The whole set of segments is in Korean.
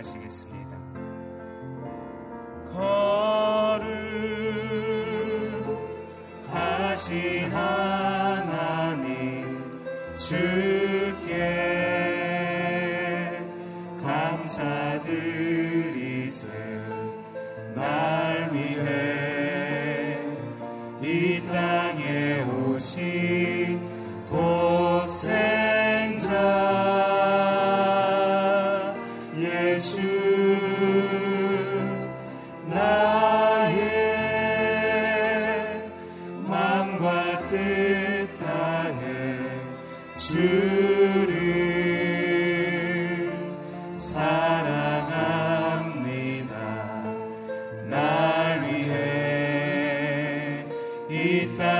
기도하시겠습니다.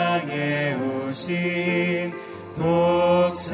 세상에 오신 독생자.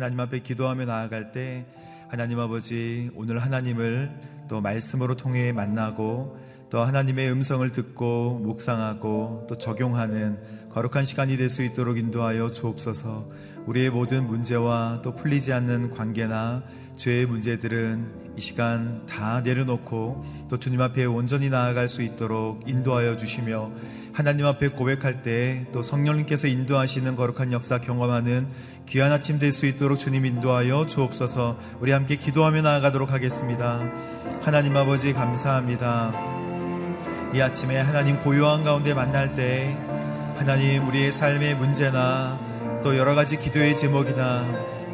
하나님 앞에 기도하며 나아갈 때 하나님 아버지 오늘 하나님을 또 말씀으로 통해 만나고 또 하나님의 음성을 듣고 묵상하고 또 적용하는 거룩한 시간이 될 수 있도록 인도하여 주옵소서. 우리의 모든 문제와 또 풀리지 않는 관계나 죄의 문제들은 이 시간 다 내려놓고 또 주님 앞에 온전히 나아갈 수 있도록 인도하여 주시며 하나님 앞에 고백할 때 또 성령님께서 인도하시는 거룩한 역사 경험하는 귀한 아침 될 수 있도록 주님 인도하여 주옵소서 우리 함께 기도하며 나아가도록 하겠습니다. 하나님 아버지 감사합니다. 이 아침에 하나님 고요한 가운데 만날 때 하나님 우리의 삶의 문제나 또 여러 가지 기도의 제목이나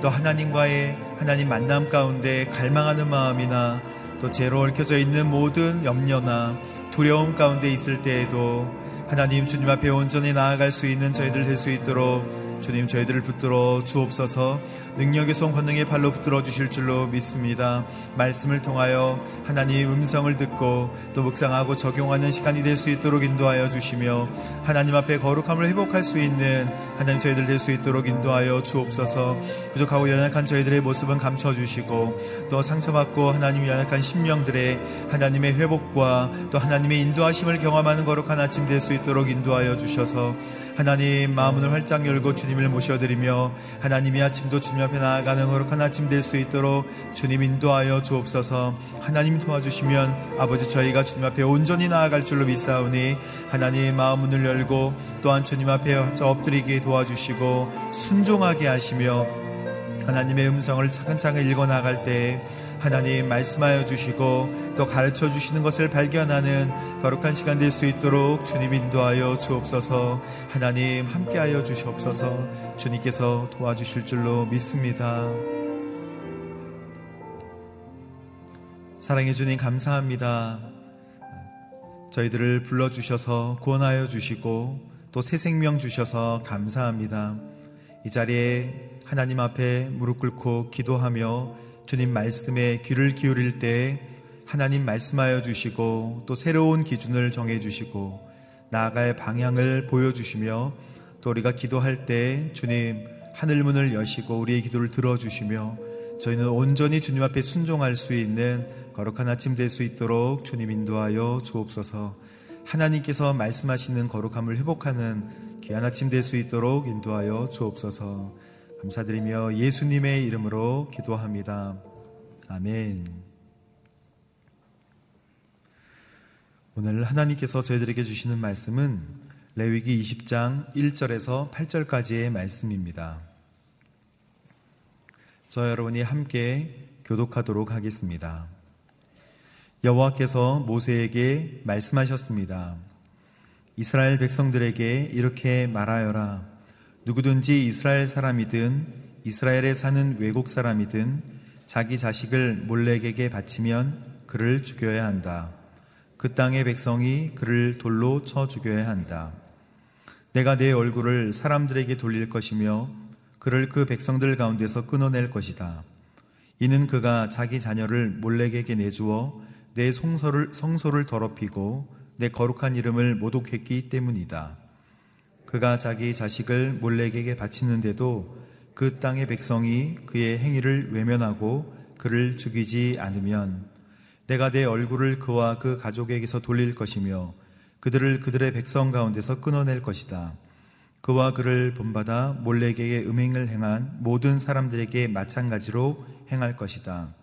또 하나님과의 하나님 만남 가운데 갈망하는 마음이나 또 죄로 얽혀져 있는 모든 염려나 두려움 가운데 있을 때에도 하나님 주님 앞에 온전히 나아갈 수 있는 저희들 될 수 있도록 주님 저희들을 붙들어 주옵소서 능력의 손 권능의 발로 붙들어 주실 줄로 믿습니다. 말씀을 통하여 하나님 음성을 듣고 또 묵상하고 적용하는 시간이 될 수 있도록 인도하여 주시며 하나님 앞에 거룩함을 회복할 수 있는 하나님 저희들 될 수 있도록 인도하여 주옵소서 부족하고 연약한 저희들의 모습은 감춰 주시고 또 상처받고 하나님 연약한 심령들의 하나님의 회복과 또 하나님의 인도하심을 경험하는 거룩한 아침 될 수 있도록 인도하여 주셔서 하나님 마음을 활짝 열고 주님을 모셔드리며 하나님이 아침도 주님 앞에 나아가는 거룩한 아침 될 수 있도록 주님 인도하여 주옵소서. 하나님 도와주시면 아버지 저희가 주님 앞에 온전히 나아갈 줄로 믿사오니 하나님 마음 문을 열고 또한 주님 앞에 엎드리게 도와주시고 순종하게 하시며 하나님의 음성을 차근차근 읽어 나갈 때 하나님 말씀하여 주시고 또 가르쳐 주시는 것을 발견하는 거룩한 시간 될 수 있도록 주님 인도하여 주옵소서 하나님 함께하여 주시옵소서 주님께서 도와주실 줄로 믿습니다. 사랑해 주님 감사합니다. 저희들을 불러주셔서 구원하여 주시고 또 새 생명 주셔서 감사합니다. 이 자리에 하나님 앞에 무릎 꿇고 기도하며 주님 말씀에 귀를 기울일 때 하나님 말씀하여 주시고 또 새로운 기준을 정해 주시고 나아갈 방향을 보여 주시며 또 우리가 기도할 때 주님 하늘 문을 여시고 우리의 기도를 들어 주시며 저희는 온전히 주님 앞에 순종할 수 있는 거룩한 아침 될 수 있도록 주님 인도하여 주옵소서. 하나님께서 말씀하시는 거룩함을 회복하는 귀한 아침 될 수 있도록 인도하여 주옵소서 감사드리며 예수님의 이름으로 기도합니다. 아멘. 오늘 하나님께서 저희들에게 주시는 말씀은 레위기 20장 1절에서 8절까지의 말씀입니다. 저 여러분이 함께 교독하도록 하겠습니다. 여호와께서 모세에게 말씀하셨습니다. 이스라엘 백성들에게 이렇게 말하여라. 누구든지 이스라엘 사람이든 이스라엘에 사는 외국 사람이든 자기 자식을 몰렉에게 바치면 그를 죽여야 한다. 그 땅의 백성이 그를 돌로 쳐 죽여야 한다. 내가 내 얼굴을 사람들에게 돌릴 것이며 그를 그 백성들 가운데서 끊어낼 것이다. 이는 그가 자기 자녀를 몰렉에게 내주어 내 성소를, 성소를 더럽히고 내 거룩한 이름을 모독했기 때문이다. 그가 자기 자식을 몰렉에게 바치는데도 그 땅의 백성이 그의 행위를 외면하고 그를 죽이지 않으면 내가 내 얼굴을 그와 그 가족에게서 돌릴 것이며 그들을 그들의 백성 가운데서 끊어낼 것이다. 그와 그를 본받아 몰렉에게 음행을 행한 모든 사람들에게 마찬가지로 행할 것이다.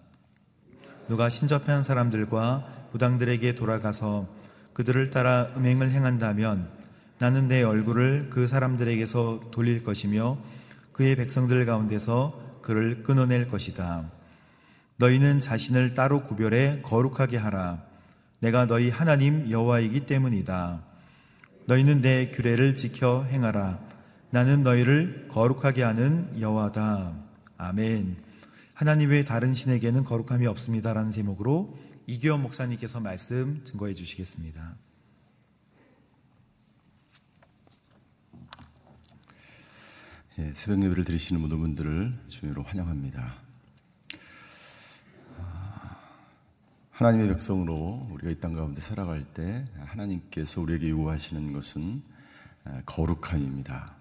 누가 신접한 사람들과 부당들에게 돌아가서 그들을 따라 음행을 행한다면 나는 내 얼굴을 그 사람들에게서 돌릴 것이며 그의 백성들 가운데서 그를 끊어낼 것이다. 너희는 자신을 따로 구별해 거룩하게 하라. 내가 너희 하나님 여호와이기 때문이다. 너희는 내 규례를 지켜 행하라. 나는 너희를 거룩하게 하는 여호와다. 아멘. 하나님의 다른 신에게는 거룩함이 없습니다라는 제목으로 이기원 목사님께서 말씀 증거해 주시겠습니다. 예, 새벽 예배를 드리시는 모든 분들을 주의로 환영합니다. 아, 하나님의 백성으로 우리가 이 땅 가운데 살아갈 때 하나님께서 우리에게 요구하시는 것은 아, 거룩함입니다.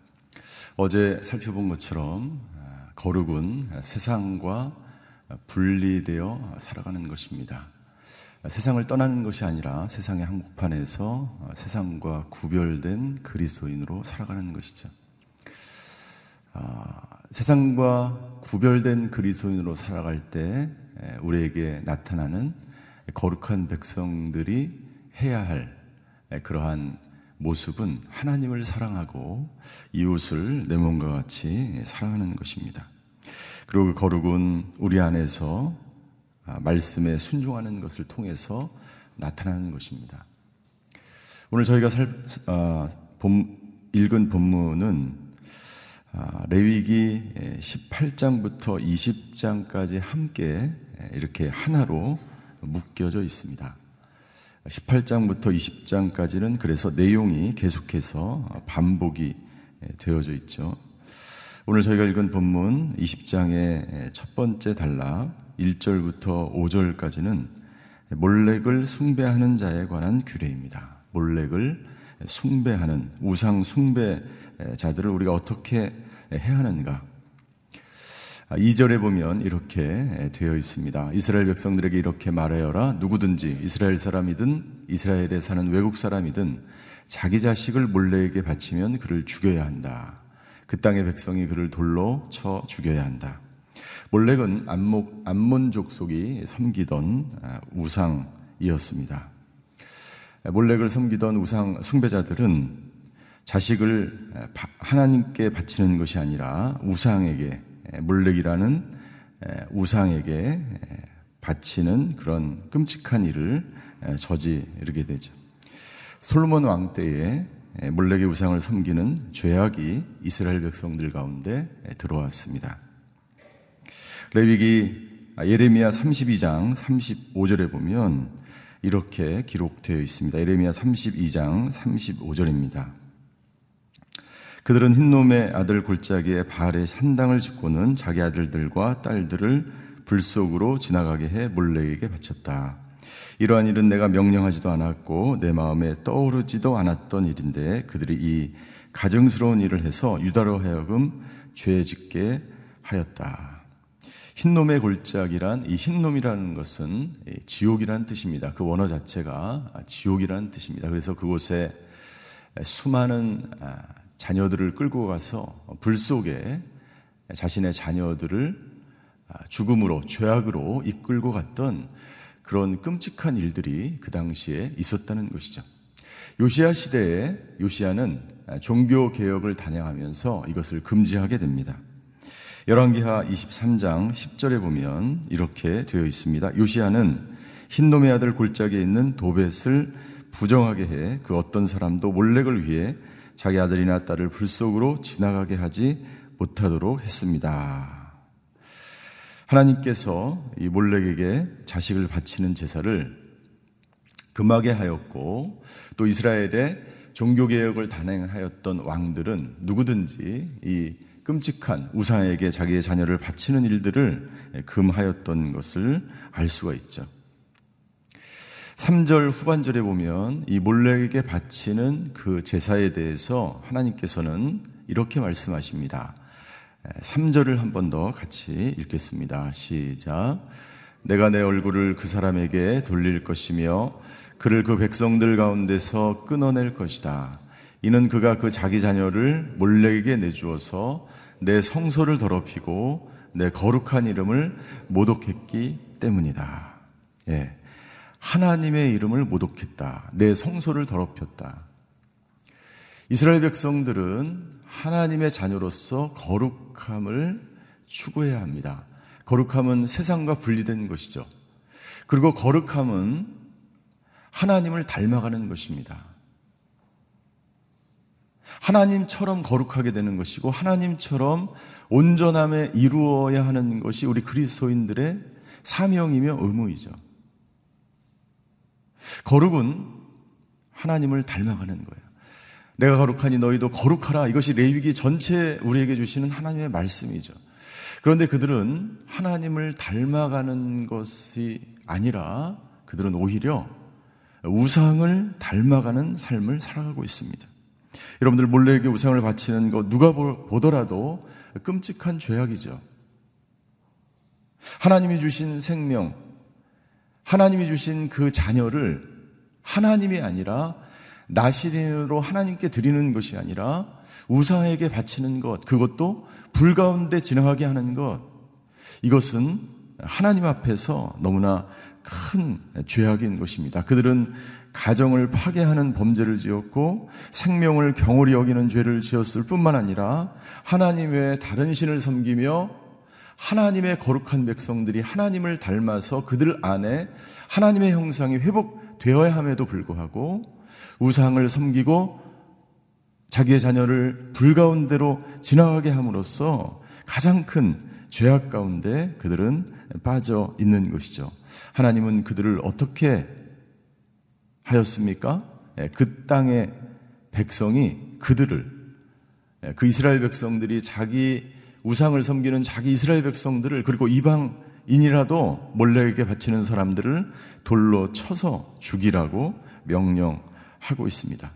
어제 살펴본 것처럼 아, 거룩은 세상과 분리되어 살아가는 것입니다. 세상을 떠나는 것이 아니라 세상의 한복판에서 세상과 구별된 그리스도인으로 살아가는 것이죠. 아, 세상과 구별된 그리스도인으로 살아갈 때 우리에게 나타나는 거룩한 백성들이 해야 할 그러한 모습은 하나님을 사랑하고 이웃을 내 몸과 같이 사랑하는 것입니다. 그리고 그 거룩은 우리 안에서 아, 말씀에 순종하는 것을 통해서 나타나는 것입니다. 오늘 저희가 살, 아, 본, 읽은 본문은 아, 레위기 18장부터 20장까지 함께 이렇게 하나로 묶여져 있습니다. 18장부터 20장까지는 그래서 내용이 계속해서 반복이 되어져 있죠. 오늘 저희가 읽은 본문 20장의 첫 번째 단락 1절부터 5절까지는 몰렉을 숭배하는 자에 관한 규례입니다. 몰렉을 숭배하는 우상 숭배 자들을 우리가 어떻게 해야 하는가? 2절에 보면 이렇게 되어 있습니다. 이스라엘 백성들에게 이렇게 말하여라. 누구든지 이스라엘 사람이든 이스라엘에 사는 외국 사람이든 자기 자식을 몰래에게 바치면 그를 죽여야 한다. 그 땅의 백성이 그를 돌로 쳐 죽여야 한다. 몰렉은 암목, 암몬 족 속이 섬기던 아, 우상이었습니다. 몰렉을 섬기던 우상 숭배자들은 자식을 하나님께 바치는 것이 아니라 우상에게 몰렉이라는 우상에게 바치는 그런 끔찍한 일을 저지르게 되죠. 솔로몬 왕 때에 몰렉의 우상을 섬기는 죄악이 이스라엘 백성들 가운데 들어왔습니다. 레위기 아, 예레미야 32장 35절에 보면 이렇게 기록되어 있습니다. 예레미야 32장 35절입니다. 그들은 흰놈의 아들 골짜기에 바알의 산당을 짓고는 자기 아들들과 딸들을 불 속으로 지나가게 해 몰래에게 바쳤다. 이러한 일은 내가 명령하지도 않았고 내 마음에 떠오르지도 않았던 일인데 그들이 이 가증스러운 일을 해서 유다로 하여금 죄 짓게 하였다. 흰놈의 골짜기란 이 흰놈이라는 것은 지옥이라는 뜻입니다. 그 원어 자체가 지옥이라는 뜻입니다. 그래서 그곳에 수많은 아, 자녀들을 끌고 가서 불 속에 자신의 자녀들을 아, 죽음으로 죄악으로 이끌고 갔던 그런 끔찍한 일들이 그 당시에 있었다는 것이죠. 요시아 시대에 요시아는 종교 개혁을 단행하면서 이것을 금지하게 됩니다. 열왕기하 23장 10절에 보면 이렇게 되어 있습니다. 요시아는 흰놈의 아들 골짜기에 있는 도벳을 부정하게 해 그 어떤 사람도 몰렉을 위해 자기 아들이나 딸을 불 속으로 지나가게 하지 못하도록 했습니다. 하나님께서 이 몰렉에게 자식을 바치는 제사를 금하게 하였고 또 이스라엘의 종교 개혁을 단행하였던 왕들은 누구든지 이 끔찍한 우상에게 자기의 자녀를 바치는 일들을 금하였던 것을 알 수가 있죠. 3절 후반절에 보면 이 몰렉에게 바치는 그 제사에 대해서 하나님께서는 이렇게 말씀하십니다. 3절을 한 번 더 같이 읽겠습니다. 시작. 내가 내 얼굴을 그 사람에게 돌릴 것이며 그를 그 백성들 가운데서 끊어낼 것이다. 이는 그가 그 자기 자녀를 몰렉에게 내주어서 내 성소를 더럽히고 내 거룩한 이름을 모독했기 때문이다. 예. 하나님의 이름을 모독했다. 내 성소를 더럽혔다. 이스라엘 백성들은 하나님의 자녀로서 거룩함을 추구해야 합니다. 거룩함은 세상과 분리된 것이죠. 그리고 거룩함은 하나님을 닮아가는 것입니다. 하나님처럼 거룩하게 되는 것이고 하나님처럼 온전함에 이루어야 하는 것이 우리 그리스도인들의 사명이며 의무이죠. 거룩은 하나님을 닮아가는 거예요. 내가 거룩하니 너희도 거룩하라. 이것이 레위기 전체 우리에게 주시는 하나님의 말씀이죠. 그런데 그들은 하나님을 닮아가는 것이 아니라 그들은 오히려 우상을 닮아가는 삶을 살아가고 있습니다. 여러분들 몰래에게 우상을 바치는 거 누가 보더라도 끔찍한 죄악이죠. 하나님이 주신 생명, 하나님이 주신 그 자녀를 하나님이 아니라 나시린으로 하나님께 드리는 것이 아니라 우상에게 바치는 것, 그것도 불 가운데 지나가게 하는 것, 이것은 하나님 앞에서 너무나 큰 죄악인 것입니다. 그들은 가정을 파괴하는 범죄를 지었고 생명을 경홀히 여기는 죄를 지었을 뿐만 아니라 하나님 외에 다른 신을 섬기며 하나님의 거룩한 백성들이 하나님을 닮아서 그들 안에 하나님의 형상이 회복 되어야 함에도 불구하고 우상을 섬기고 자기의 자녀를 불가운데로 지나가게 함으로써 가장 큰 죄악 가운데 그들은 빠져 있는 것이죠. 하나님은 그들을 어떻게 하였습니까? 예, 그 땅의 백성이 그들을 예, 그 이스라엘 백성들이 자기 우상을 섬기는 자기 이스라엘 백성들을 그리고 이방 인이라도 몰래에게 바치는 사람들을 돌로 쳐서 죽이라고 명령하고 있습니다.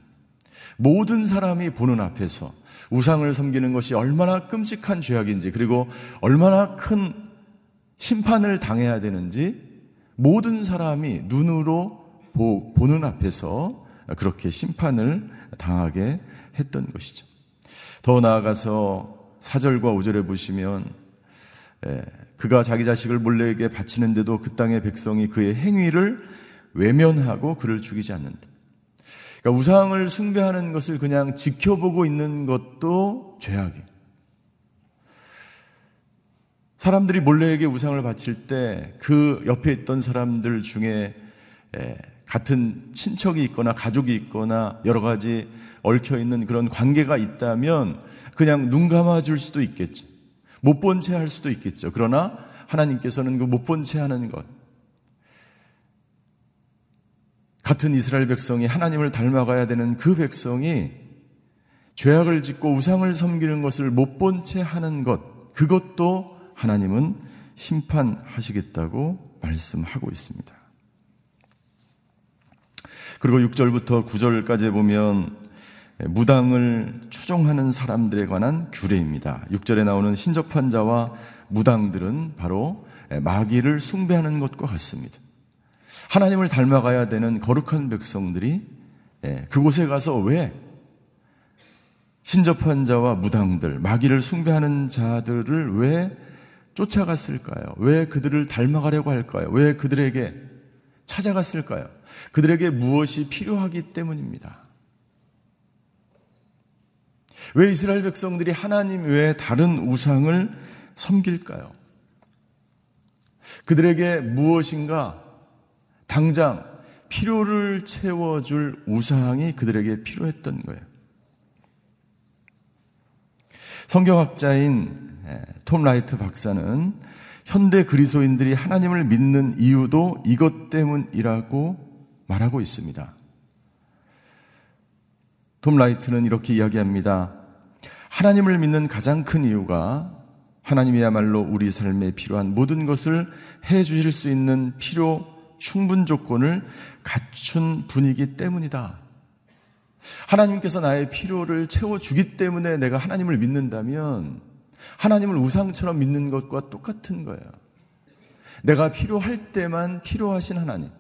모든 사람이 보는 앞에서 우상을 섬기는 것이 얼마나 끔찍한 죄악인지 그리고 얼마나 큰 심판을 당해야 되는지 모든 사람이 눈으로 보는 앞에서 그렇게 심판을 당하게 했던 것이죠. 더 나아가서 4절과 5절에 보시면 그가 자기 자식을 몰래에게 바치는데도 그 땅의 백성이 그의 행위를 외면하고 그를 죽이지 않는다. 그러니까 우상을 숭배하는 것을 그냥 지켜보고 있는 것도 죄악이에요. 사람들이 몰래에게 우상을 바칠 때 그 옆에 있던 사람들 중에 같은 친척이 있거나 가족이 있거나 여러 가지 얽혀 있는 그런 관계가 있다면 그냥 눈 감아 줄 수도 있겠죠. 못 본 채 할 수도 있겠죠. 그러나 하나님께서는 그 못 본 채 하는 것. 같은 이스라엘 백성이 하나님을 닮아가야 되는 그 백성이 죄악을 짓고 우상을 섬기는 것을 못 본 채 하는 것. 그것도 하나님은 심판하시겠다고 말씀하고 있습니다. 그리고 6절부터 9절까지 보면 무당을 추종하는 사람들에 관한 규례입니다. 6절에 나오는 신접한 자와 무당들은 바로 마귀를 숭배하는 것과 같습니다. 하나님을 닮아가야 되는 거룩한 백성들이 그곳에 가서 왜 신접한 자와 무당들, 마귀를 숭배하는 자들을 왜 쫓아갔을까요? 왜 그들을 닮아가려고 할까요? 왜 그들에게 찾아갔을까요? 그들에게 무엇이 필요하기 때문입니다. 왜 이스라엘 백성들이 하나님 외에 다른 우상을 섬길까요? 그들에게 무엇인가 당장 필요를 채워줄 우상이 그들에게 필요했던 거예요. 성경학자인 톰 라이트 박사는 현대 그리스도인들이 하나님을 믿는 이유도 이것 때문이라고 말하고 있습니다. 톰 라이트는 이렇게 이야기합니다. 하나님을 믿는 가장 큰 이유가 하나님이야말로 우리 삶에 필요한 모든 것을 해 주실 수 있는 필요 충분 조건을 갖춘 분이기 때문이다. 하나님께서 나의 필요를 채워주기 때문에 내가 하나님을 믿는다면 하나님을 우상처럼 믿는 것과 똑같은 거예요. 내가 필요할 때만 필요하신 하나님.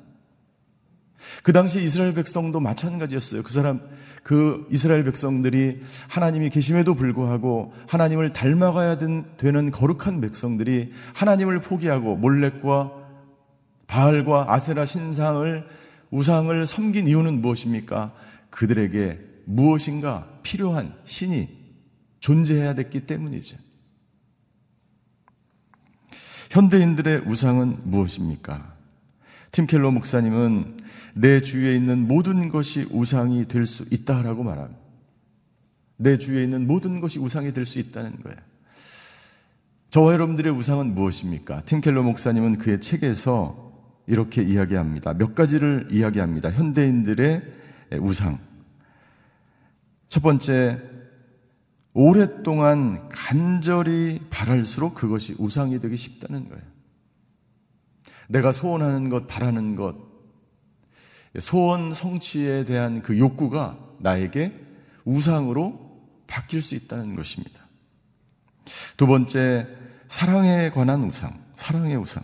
그 당시 이스라엘 백성도 마찬가지였어요. 그 사람, 그 이스라엘 백성들이 하나님이 계심에도 불구하고 하나님을 닮아가야 되는 거룩한 백성들이 하나님을 포기하고 몰렉과 바알과 아세라 신상을 우상을 섬긴 이유는 무엇입니까? 그들에게 무엇인가 필요한 신이 존재해야 됐기 때문이죠. 현대인들의 우상은 무엇입니까? 팀켈러 목사님은 내 주위에 있는 모든 것이 우상이 될 수 있다라고 말합니다. 내 주위에 있는 모든 것이 우상이 될 수 있다는 거예요. 저와 여러분들의 우상은 무엇입니까? 팀켈러 목사님은 그의 책에서 이렇게 이야기합니다. 몇 가지를 이야기합니다. 현대인들의 우상. 첫 번째, 오랫동안 간절히 바랄수록 그것이 우상이 되기 쉽다는 거예요. 내가 소원하는 것, 바라는 것, 소원 성취에 대한 그 욕구가 나에게 우상으로 바뀔 수 있다는 것입니다. 두 번째, 사랑에 관한 우상, 사랑의 우상.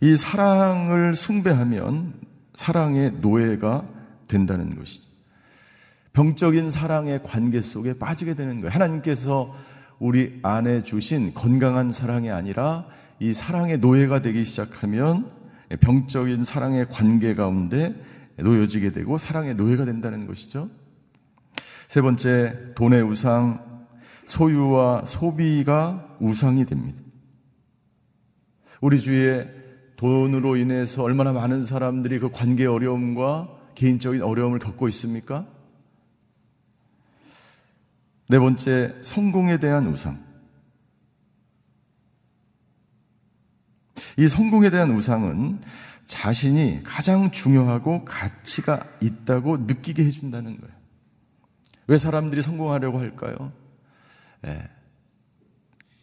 이 사랑을 숭배하면 사랑의 노예가 된다는 것이죠. 병적인 사랑의 관계 속에 빠지게 되는 거예요. 하나님께서 우리 안에 주신 건강한 사랑이 아니라 이 사랑의 노예가 되기 시작하면 병적인 사랑의 관계 가운데 놓여지게 되고 사랑의 노예가 된다는 것이죠. 세 번째, 돈의 우상, 소유와 소비가 우상이 됩니다. 우리 주위에 돈으로 인해서 얼마나 많은 사람들이 그 관계 어려움과 개인적인 어려움을 겪고 있습니까? 네 번째, 성공에 대한 우상. 이 성공에 대한 우상은 자신이 가장 중요하고 가치가 있다고 느끼게 해준다는 거예요. 왜 사람들이 성공하려고 할까요? 네.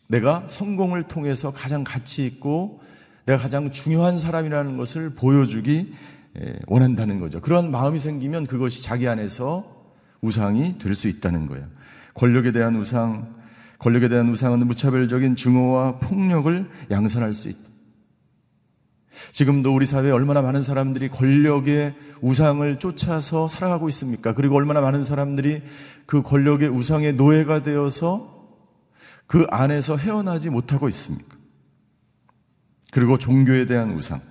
내가 성공을 통해서 가장 가치 있고 내가 가장 중요한 사람이라는 것을 보여주기 예, 원한다는 거죠. 그런 마음이 생기면 그것이 자기 안에서 우상이 될 수 있다는 거예요. 권력에 대한 우상, 권력에 대한 우상은 무차별적인 증오와 폭력을 양산할 수 있다. 지금도 우리 사회에 얼마나 많은 사람들이 권력의 우상을 쫓아서 살아가고 있습니까? 그리고 얼마나 많은 사람들이 그 권력의 우상의 노예가 되어서 그 안에서 헤어나지 못하고 있습니까? 그리고 종교에 대한 우상.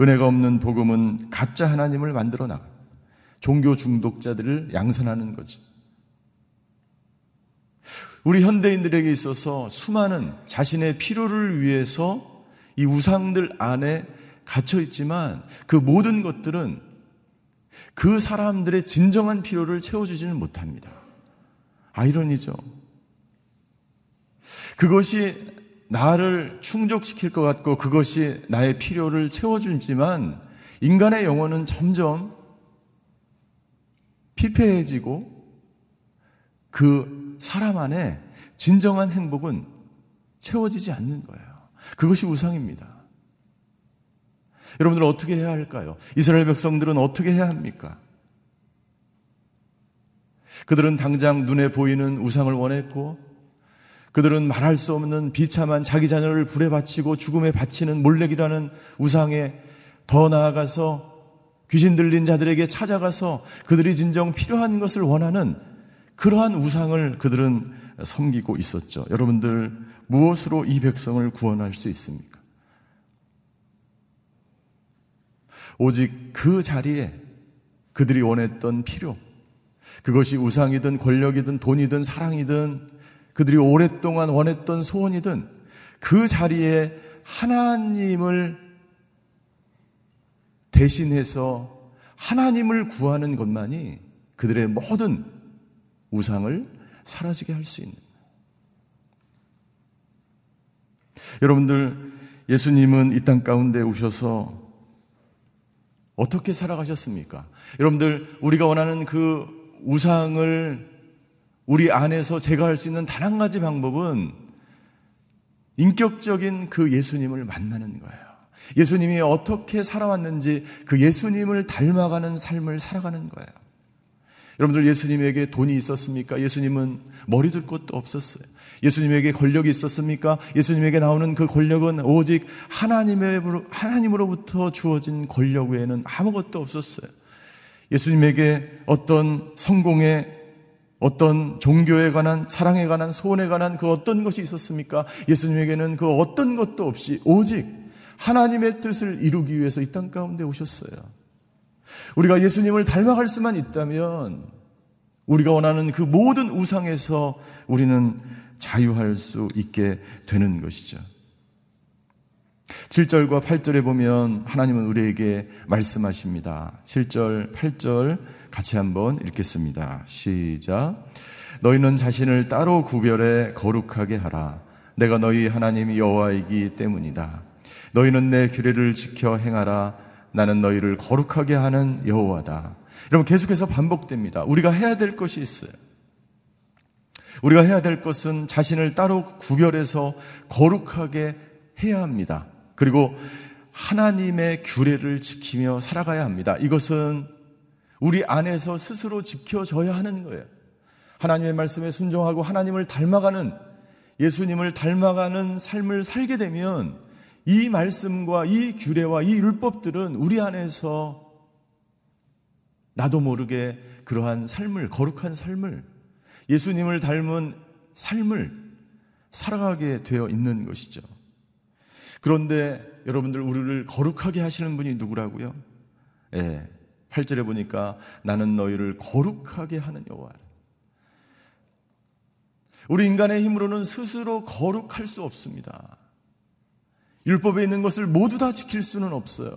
은혜가 없는 복음은 가짜 하나님을 만들어 나가. 종교 중독자들을 양산하는 거지. 우리 현대인들에게 있어서 수많은 자신의 필요를 위해서 이 우상들 안에 갇혀 있지만 그 모든 것들은 그 사람들의 진정한 필요를 채워주지는 못합니다. 아이러니죠. 그것이 나를 충족시킬 것 같고 그것이 나의 필요를 채워주지만 인간의 영혼은 점점 피폐해지고 그 사람 안에 진정한 행복은 채워지지 않는 거예요. 그것이 우상입니다. 여러분들 어떻게 해야 할까요? 이스라엘 백성들은 어떻게 해야 합니까? 그들은 당장 눈에 보이는 우상을 원했고 그들은 말할 수 없는 비참한 자기 자녀를 불에 바치고 죽음에 바치는 몰렉이라는 우상에 더 나아가서 귀신 들린 자들에게 찾아가서 그들이 진정 필요한 것을 원하는 그러한 우상을 그들은 섬기고 있었죠. 여러분들 무엇으로 이 백성을 구원할 수 있습니까? 오직 그 자리에 그들이 원했던 필요, 그것이 우상이든 권력이든 돈이든 사랑이든 그들이 오랫동안 원했던 소원이든 그 자리에 하나님을 대신해서 하나님을 구하는 것만이 그들의 모든 우상을 사라지게 할 수 있는. 여러분들, 예수님은 이 땅 가운데 오셔서 어떻게 살아가셨습니까? 여러분들, 우리가 원하는 그 우상을 우리 안에서 제거할 수 있는 단 한 가지 방법은 인격적인 그 예수님을 만나는 거예요. 예수님이 어떻게 살아왔는지 그 예수님을 닮아가는 삶을 살아가는 거예요. 여러분들 예수님에게 돈이 있었습니까? 예수님은 머리 둘 것도 없었어요. 예수님에게 권력이 있었습니까? 예수님에게 나오는 그 권력은 오직 하나님의, 하나님으로부터 주어진 권력 외에는 아무것도 없었어요. 예수님에게 어떤 성공의 어떤 종교에 관한 사랑에 관한 소원에 관한 그 어떤 것이 있었습니까? 예수님에게는 그 어떤 것도 없이 오직 하나님의 뜻을 이루기 위해서 이 땅 가운데 오셨어요. 우리가 예수님을 닮아갈 수만 있다면 우리가 원하는 그 모든 우상에서 우리는 자유할 수 있게 되는 것이죠. 7절과 8절에 보면 하나님은 우리에게 말씀하십니다. 7절, 8절 같이 한번 읽겠습니다. 시작. 너희는 자신을 따로 구별해 거룩하게 하라. 내가 너희 하나님 여호와이기 때문이다. 너희는 내 규례를 지켜 행하라. 나는 너희를 거룩하게 하는 여호와다. 여러분 계속해서 반복됩니다. 우리가 해야 될 것이 있어요. 우리가 해야 될 것은 자신을 따로 구별해서 거룩하게 해야 합니다. 그리고 하나님의 규례를 지키며 살아가야 합니다. 이것은 우리 안에서 스스로 지켜져야 하는 거예요. 하나님의 말씀에 순종하고 하나님을 닮아가는 예수님을 닮아가는 삶을 살게 되면 이 말씀과 이 규례와 이 율법들은 우리 안에서 나도 모르게 그러한 삶을, 거룩한 삶을, 예수님을 닮은 삶을 살아가게 되어 있는 것이죠. 그런데 여러분들 우리를 거룩하게 하시는 분이 누구라고요? 예. 8절에 보니까 나는 너희를 거룩하게 하는 여호와. 우리 인간의 힘으로는 스스로 거룩할 수 없습니다. 율법에 있는 것을 모두 다 지킬 수는 없어요.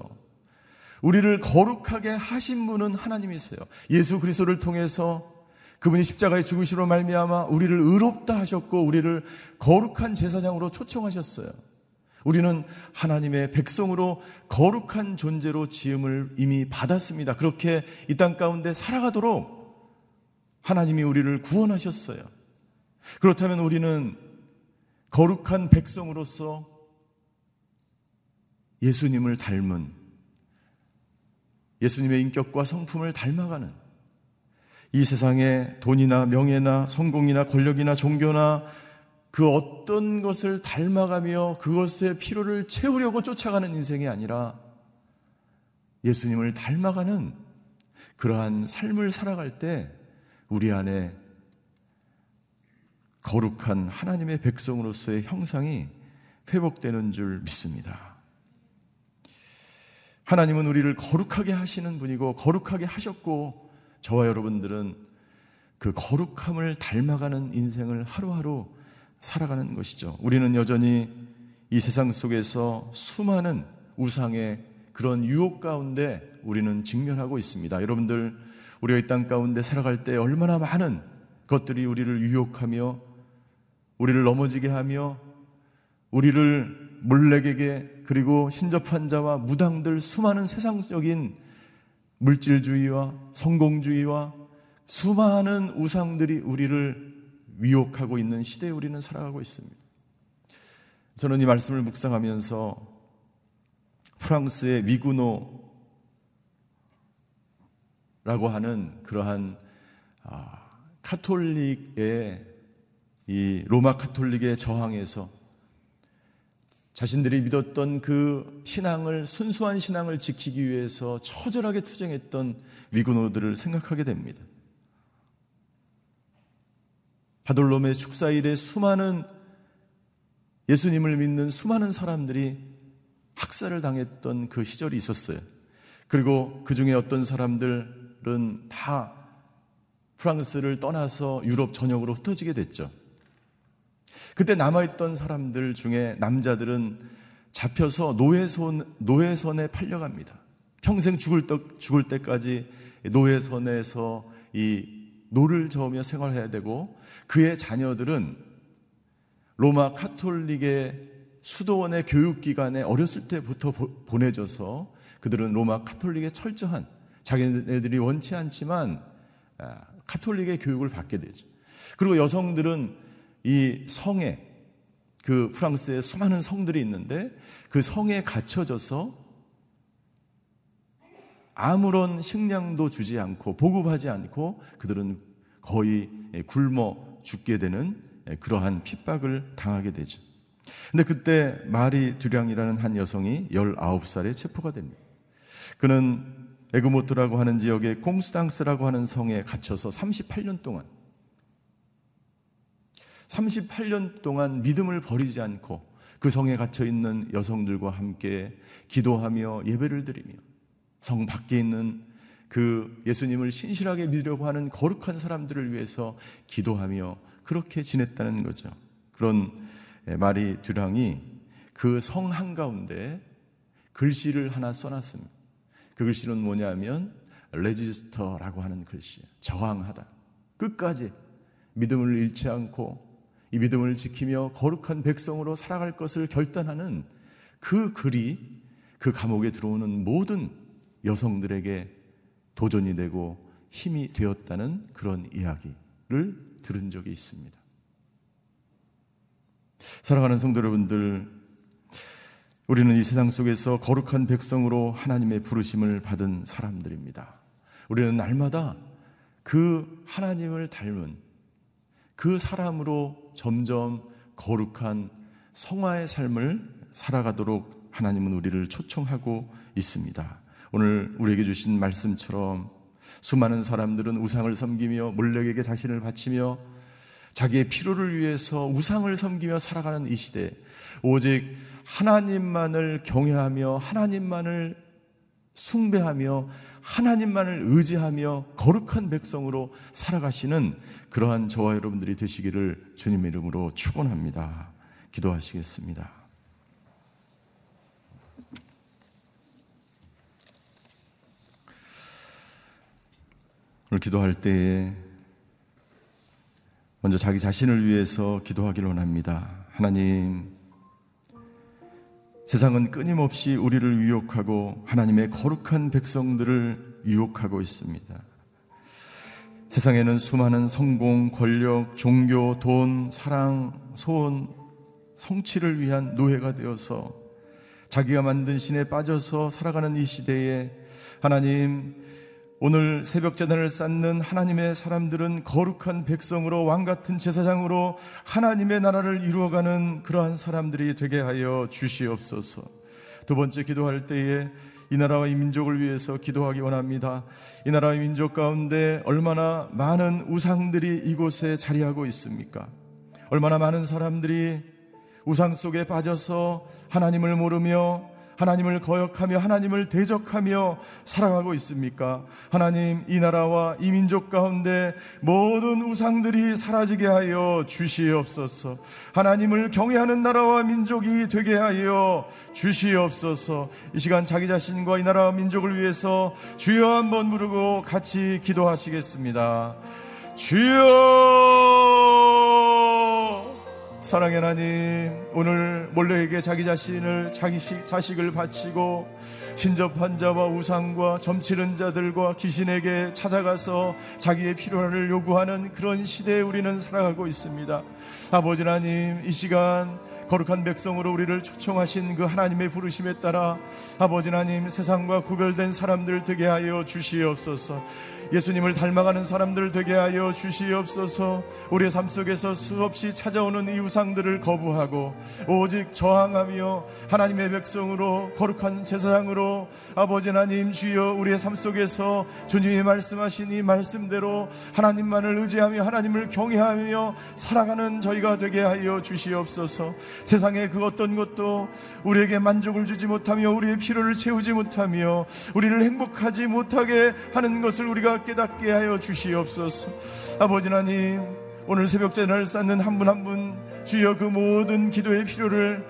우리를 거룩하게 하신 분은 하나님이세요. 예수 그리스도를 통해서 그분이 십자가에 죽으시로 말미암아 우리를 의롭다 하셨고 우리를 거룩한 제사장으로 초청하셨어요. 우리는 하나님의 백성으로 거룩한 존재로 지음을 이미 받았습니다. 그렇게 이 땅 가운데 살아가도록 하나님이 우리를 구원하셨어요. 그렇다면 우리는 거룩한 백성으로서 예수님을 닮은 예수님의 인격과 성품을 닮아가는 이 세상에 돈이나 명예나 성공이나 권력이나 종교나 그 어떤 것을 닮아가며 그것의 필요를 채우려고 쫓아가는 인생이 아니라 예수님을 닮아가는 그러한 삶을 살아갈 때 우리 안에 거룩한 하나님의 백성으로서의 형상이 회복되는 줄 믿습니다. 하나님은 우리를 거룩하게 하시는 분이고 거룩하게 하셨고 저와 여러분들은 그 거룩함을 닮아가는 인생을 하루하루 살아가는 것이죠. 우리는 여전히 이 세상 속에서 수많은 우상의 그런 유혹 가운데 우리는 직면하고 있습니다. 여러분들 우리가 이 땅 가운데 살아갈 때 얼마나 많은 것들이 우리를 유혹하며 우리를 넘어지게 하며 우리를 몰래에게 그리고 신접한 자와 무당들 수많은 세상적인 물질주의와 성공주의와 수많은 우상들이 우리를 위혹하고 있는 시대에 우리는 살아가고 있습니다. 저는 이 말씀을 묵상하면서 프랑스의 위구노라고 하는 그러한 아, 카톨릭의 이 로마 카톨릭의 저항에서 자신들이 믿었던 그 신앙을 순수한 신앙을 지키기 위해서 처절하게 투쟁했던 위구노들을 생각하게 됩니다. 바돌롬의 축사일에 수많은 예수님을 믿는 수많은 사람들이 학살을 당했던 그 시절이 있었어요. 그리고 그 중에 어떤 사람들은 다 프랑스를 떠나서 유럽 전역으로 흩어지게 됐죠. 그때 남아있던 사람들 중에 남자들은 잡혀서 노예선, 노예선에 팔려갑니다. 평생 죽을, 때, 죽을 때까지 노예선에서 이 노를 저으며 생활해야 되고 그의 자녀들은 로마 카톨릭의 수도원의 교육기관에 어렸을 때부터 보내져서 그들은 로마 카톨릭의 철저한 자기네들이 원치 않지만 아, 카톨릭의 교육을 받게 되죠. 그리고 여성들은 이 성에 그 프랑스에 수많은 성들이 있는데 그 성에 갇혀져서 아무런 식량도 주지 않고 보급하지 않고 그들은 거의 굶어 죽게 되는 그러한 핍박을 당하게 되죠. 근데 그때 마리 두량이라는 한 여성이 19살에 체포가 됩니다. 그는 에그모트라고 하는 지역의 콩스탕스라고 하는 성에 갇혀서 38년 동안 38년 동안 믿음을 버리지 않고 그 성에 갇혀 있는 여성들과 함께 기도하며 예배를 드리며 성 밖에 있는 그 예수님을 신실하게 믿으려고 하는 거룩한 사람들을 위해서 기도하며 그렇게 지냈다는 거죠. 그런 마리 듀랑이 그 성 한가운데 글씨를 하나 써놨습니다. 그 글씨는 뭐냐면 레지스터라고 하는 글씨. 저항하다. 끝까지 믿음을 잃지 않고 이 믿음을 지키며 거룩한 백성으로 살아갈 것을 결단하는 그 글이 그 감옥에 들어오는 모든 여성들에게 도전이 되고 힘이 되었다는 그런 이야기를 들은 적이 있습니다. 사랑하는 성도 여러분들, 우리는 이 세상 속에서 거룩한 백성으로 하나님의 부르심을 받은 사람들입니다. 우리는 날마다 그 하나님을 닮은 그 사람으로 점점 거룩한 성화의 삶을 살아가도록 하나님은 우리를 초청하고 있습니다. 오늘 우리에게 주신 말씀처럼 수많은 사람들은 우상을 섬기며 몰렉에게 자신을 바치며 자기의 필요를 위해서 우상을 섬기며 살아가는 이 시대 오직 하나님만을 경외하며 하나님만을 숭배하며 하나님만을 의지하며 거룩한 백성으로 살아가시는 그러한 저와 여러분들이 되시기를 주님 이름으로 축원합니다. 기도하시겠습니다. 오늘 기도할 때에 먼저 자기 자신을 위해서 기도하기를 원합니다. 하나님, 세상은 끊임없이 우리를 유혹하고 하나님의 거룩한 백성들을 유혹하고 있습니다. 세상에는 수많은 성공, 권력, 종교, 돈, 사랑, 소원, 성취를 위한 노예가 되어서 자기가 만든 신에 빠져서 살아가는 이 시대에 하나님 오늘 새벽 재단을 쌓는 하나님의 사람들은 거룩한 백성으로 왕 같은 제사장으로 하나님의 나라를 이루어가는 그러한 사람들이 되게 하여 주시옵소서. 두 번째 기도할 때에 이 나라와 이 민족을 위해서 기도하기 원합니다. 이 나라와 이 민족 가운데 얼마나 많은 우상들이 이곳에 자리하고 있습니까? 얼마나 많은 사람들이 우상 속에 빠져서 하나님을 모르며 하나님을 거역하며 하나님을 대적하며 살아가고 있습니까? 하나님 이 나라와 이 민족 가운데 모든 우상들이 사라지게 하여 주시옵소서. 하나님을 경외하는 나라와 민족이 되게 하여 주시옵소서. 이 시간 자기 자신과 이 나라와 민족을 위해서 주여 한번 부르고 같이 기도하시겠습니다. 주여 사랑의 하나님, 오늘 몰래에게 자기 자신을, 자기 자식을 바치고 신접한 자와 우상과 점치는 자들과 귀신에게 찾아가서 자기의 필요를 요구하는 그런 시대에 우리는 살아가고 있습니다. 아버지 하나님, 이 시간 거룩한 백성으로 우리를 초청하신 그 하나님의 부르심에 따라 아버지 하나님 세상과 구별된 사람들 되게 하여 주시옵소서. 예수님을 닮아가는 사람들 되게 하여 주시옵소서. 우리의 삶 속에서 수없이 찾아오는 이 우상들을 거부하고 오직 저항하며 하나님의 백성으로 거룩한 제사장으로 아버지 하나님 주여 우리의 삶 속에서 주님이 말씀하신 이 말씀대로 하나님만을 의지하며 하나님을 경외하며 살아가는 저희가 되게 하여 주시옵소서. 세상에 그 어떤 것도 우리에게 만족을 주지 못하며 우리의 필요를 채우지 못하며 우리를 행복하지 못하게 하는 것을 우리가 깨닫게 하여 주시옵소서. 아버지 하나님, 오늘 새벽 전을 쌓는 한분 한 분 주여 그 모든 기도의 필요를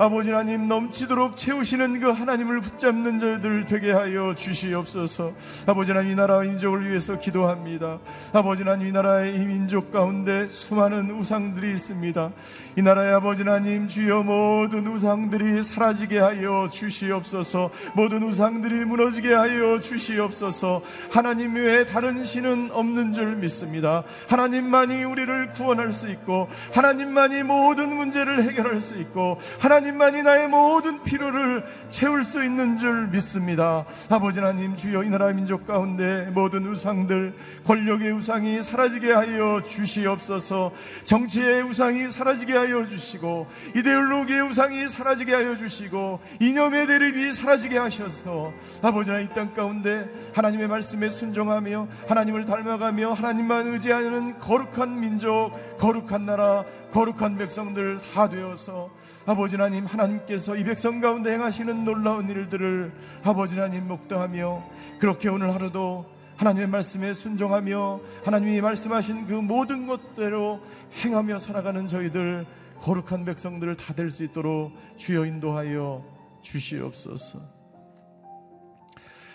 아버지 하나님 넘치도록 채우시는 그 하나님을 붙잡는 자들 되게 하여 주시옵소서. 아버지 하나님 이 나라 민족을 위해서 기도합니다. 아버지 하나님 이 나라의 이 민족 가운데 수많은 우상들이 있습니다. 이 나라의 아버지 하나님 주여 모든 우상들이 사라지게 하여 주시옵소서. 모든 우상들이 무너지게 하여 주시옵소서. 하나님 외에 다른 신은 없는 줄 믿습니다. 하나님만이 우리를 구원할 수 있고 하나님만이 모든 문제를 해결할 수 있고 하나님 하나님만이 나의 모든 필요를 채울 수 있는 줄 믿습니다. 아버지 하나님 주여 이 나라 민족 가운데 모든 우상들 권력의 우상이 사라지게 하여 주시옵소서. 정치의 우상이 사라지게 하여 주시고 이데올로기의 우상이 사라지게 하여 주시고 이념의 대립이 사라지게 하셔서 아버지 하나님 이땅 가운데 하나님의 말씀에 순종하며 하나님을 닮아가며 하나님만 의지하는 거룩한 민족 거룩한 나라 거룩한 백성들 다 되어서 아버지 하나님 하나님께서 이 백성 가운데 행하시는 놀라운 일들을 아버지 하나님 목도하며 그렇게 오늘 하루도 하나님의 말씀에 순종하며 하나님이 말씀하신 그 모든 것대로 행하며 살아가는 저희들 거룩한 백성들을 다 될 수 있도록 주여 인도하여 주시옵소서.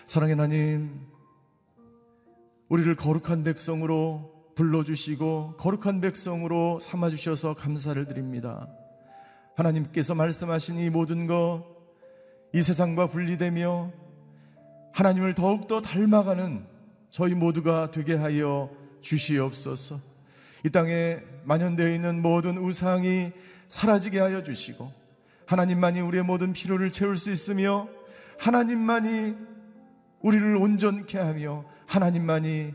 사랑의 하나님, 우리를 거룩한 백성으로 불러주시고 거룩한 백성으로 삼아주셔서 감사를 드립니다. 하나님께서 말씀하신 이 모든 것, 이 세상과 분리되며 하나님을 더욱더 닮아가는 저희 모두가 되게 하여 주시옵소서. 이 땅에 만연되어 있는 모든 우상이 사라지게 하여 주시고 하나님만이 우리의 모든 필요를 채울 수 있으며 하나님만이 우리를 온전케 하며 하나님만이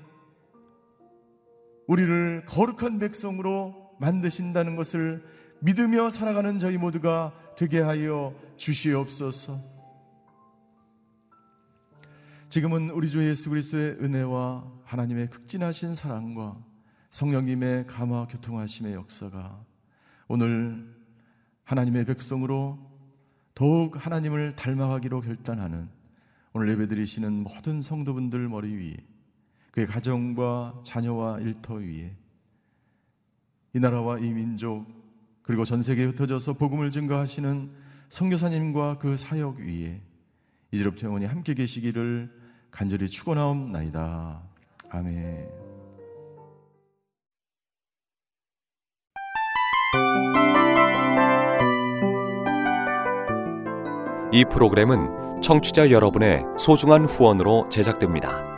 우리를 거룩한 백성으로 만드신다는 것을 믿으며 살아가는 저희 모두가 되게 하여 주시옵소서. 지금은 우리 주 예수 그리스도의 은혜와 하나님의 극진하신 사랑과 성령님의 감화 교통하심의 역사가 오늘 하나님의 백성으로 더욱 하나님을 닮아가기로 결단하는 오늘 예배드리시는 모든 성도분들 머리 위에 그의 가정과 자녀와 일터 위에 이 나라와 이 민족 그리고 전 세계에 흩어져서 복음을 증거하시는 성교사님과 그 사역 위에 이제부터 영원히 함께 계시기를 간절히 축원하옵나이다. 아멘. 이 프로그램은 청취자 여러분의 소중한 후원으로 제작됩니다.